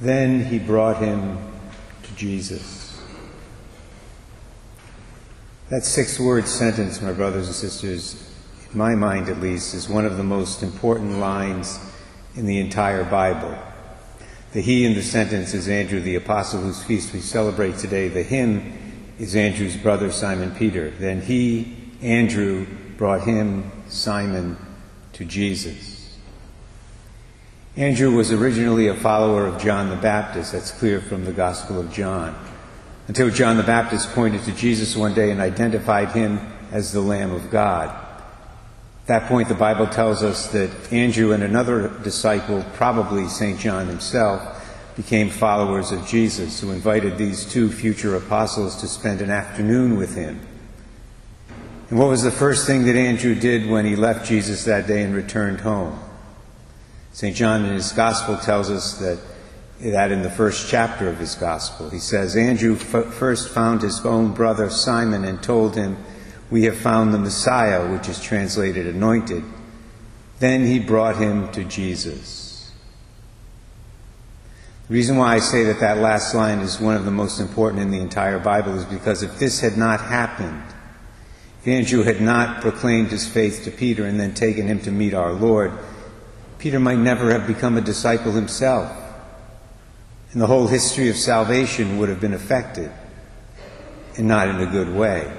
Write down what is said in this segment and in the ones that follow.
Then he brought him to Jesus. That six word sentence, my brothers and sisters, in my mind at least, is one of the most important lines in the entire Bible. The he in the sentence is Andrew the apostle whose feast we celebrate today. The him is Andrew's brother Simon Peter. Then he, Andrew, brought him, Simon, to Jesus. Andrew was originally a follower of John the Baptist. That's clear from the Gospel of John. Until John the Baptist pointed to Jesus one day and identified him as the Lamb of God. At that point, the Bible tells us that Andrew and another disciple, probably St. John himself, became followers of Jesus, who invited these two future apostles to spend an afternoon with him. And what was the first thing that Andrew did when he left Jesus that day and returned home? St. John in his gospel tells us that, that in the first chapter of his gospel. He says, Andrew f- first found his own brother Simon and told him, We have found the Messiah, which is translated anointed. Then he brought him to Jesus. The reason why I say that that last line is one of the most important in the entire Bible is because if this had not happened, if Andrew had not proclaimed his faith to Peter and then taken him to meet our Lord, Peter might never have become a disciple himself. And the whole history of salvation would have been affected, and not in a good way.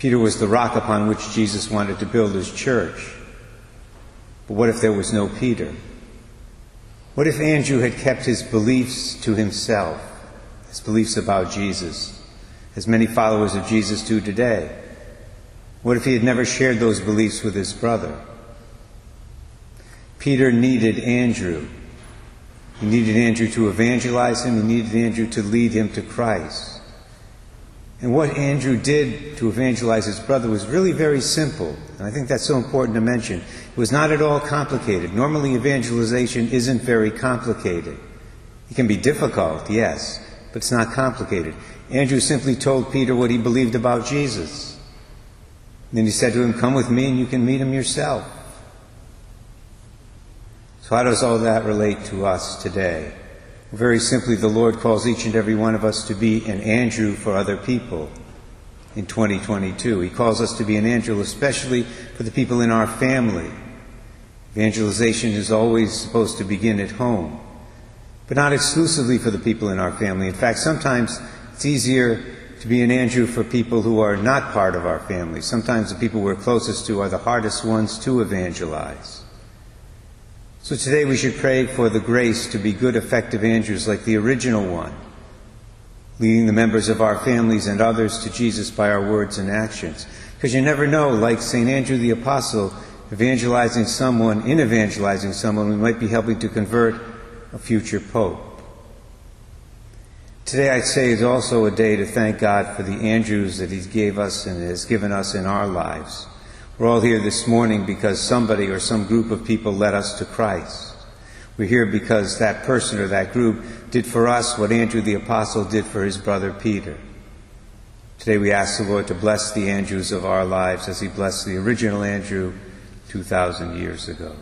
Peter was the rock upon which Jesus wanted to build his church. But what if there was no Peter? What if Andrew had kept his beliefs to himself, his beliefs about Jesus, as many followers of Jesus do today? What if he had never shared those beliefs with his brother? Peter needed Andrew. He needed Andrew to evangelize him, he needed Andrew to lead him to Christ. And what Andrew did to evangelize his brother was really very simple. And I think that's so important to mention. It was not at all complicated. Normally, evangelization isn't very complicated. It can be difficult, yes, but it's not complicated. Andrew simply told Peter what he believed about Jesus. Then he said to him, Come with me and you can meet him yourself. So, how does all that relate to us today? Very simply, the Lord calls each and every one of us to be an Andrew for other people in 2022. He calls us to be an Andrew, especially for the people in our family. Evangelization is always supposed to begin at home, but not exclusively for the people in our family. In fact, sometimes it's easier to be an Andrew for people who are not part of our family. Sometimes the people we're closest to are the hardest ones to evangelize. So today we should pray for the grace to be good, effective Andrews like the original one, leading the members of our families and others to Jesus by our words and actions. Because you never know, like St. Andrew the Apostle, evangelizing someone, in evangelizing someone, we might be helping to convert a future pope. Today, I'd say, is also a day to thank God for the Andrews that He gave us and has given us in our lives. We're all here this morning because somebody or some group of people led us to Christ. We're here because that person or that group did for us what Andrew the Apostle did for his brother Peter. Today, we ask the Lord to bless the Andrews of our lives as He blessed the original Andrew 2,000 years ago.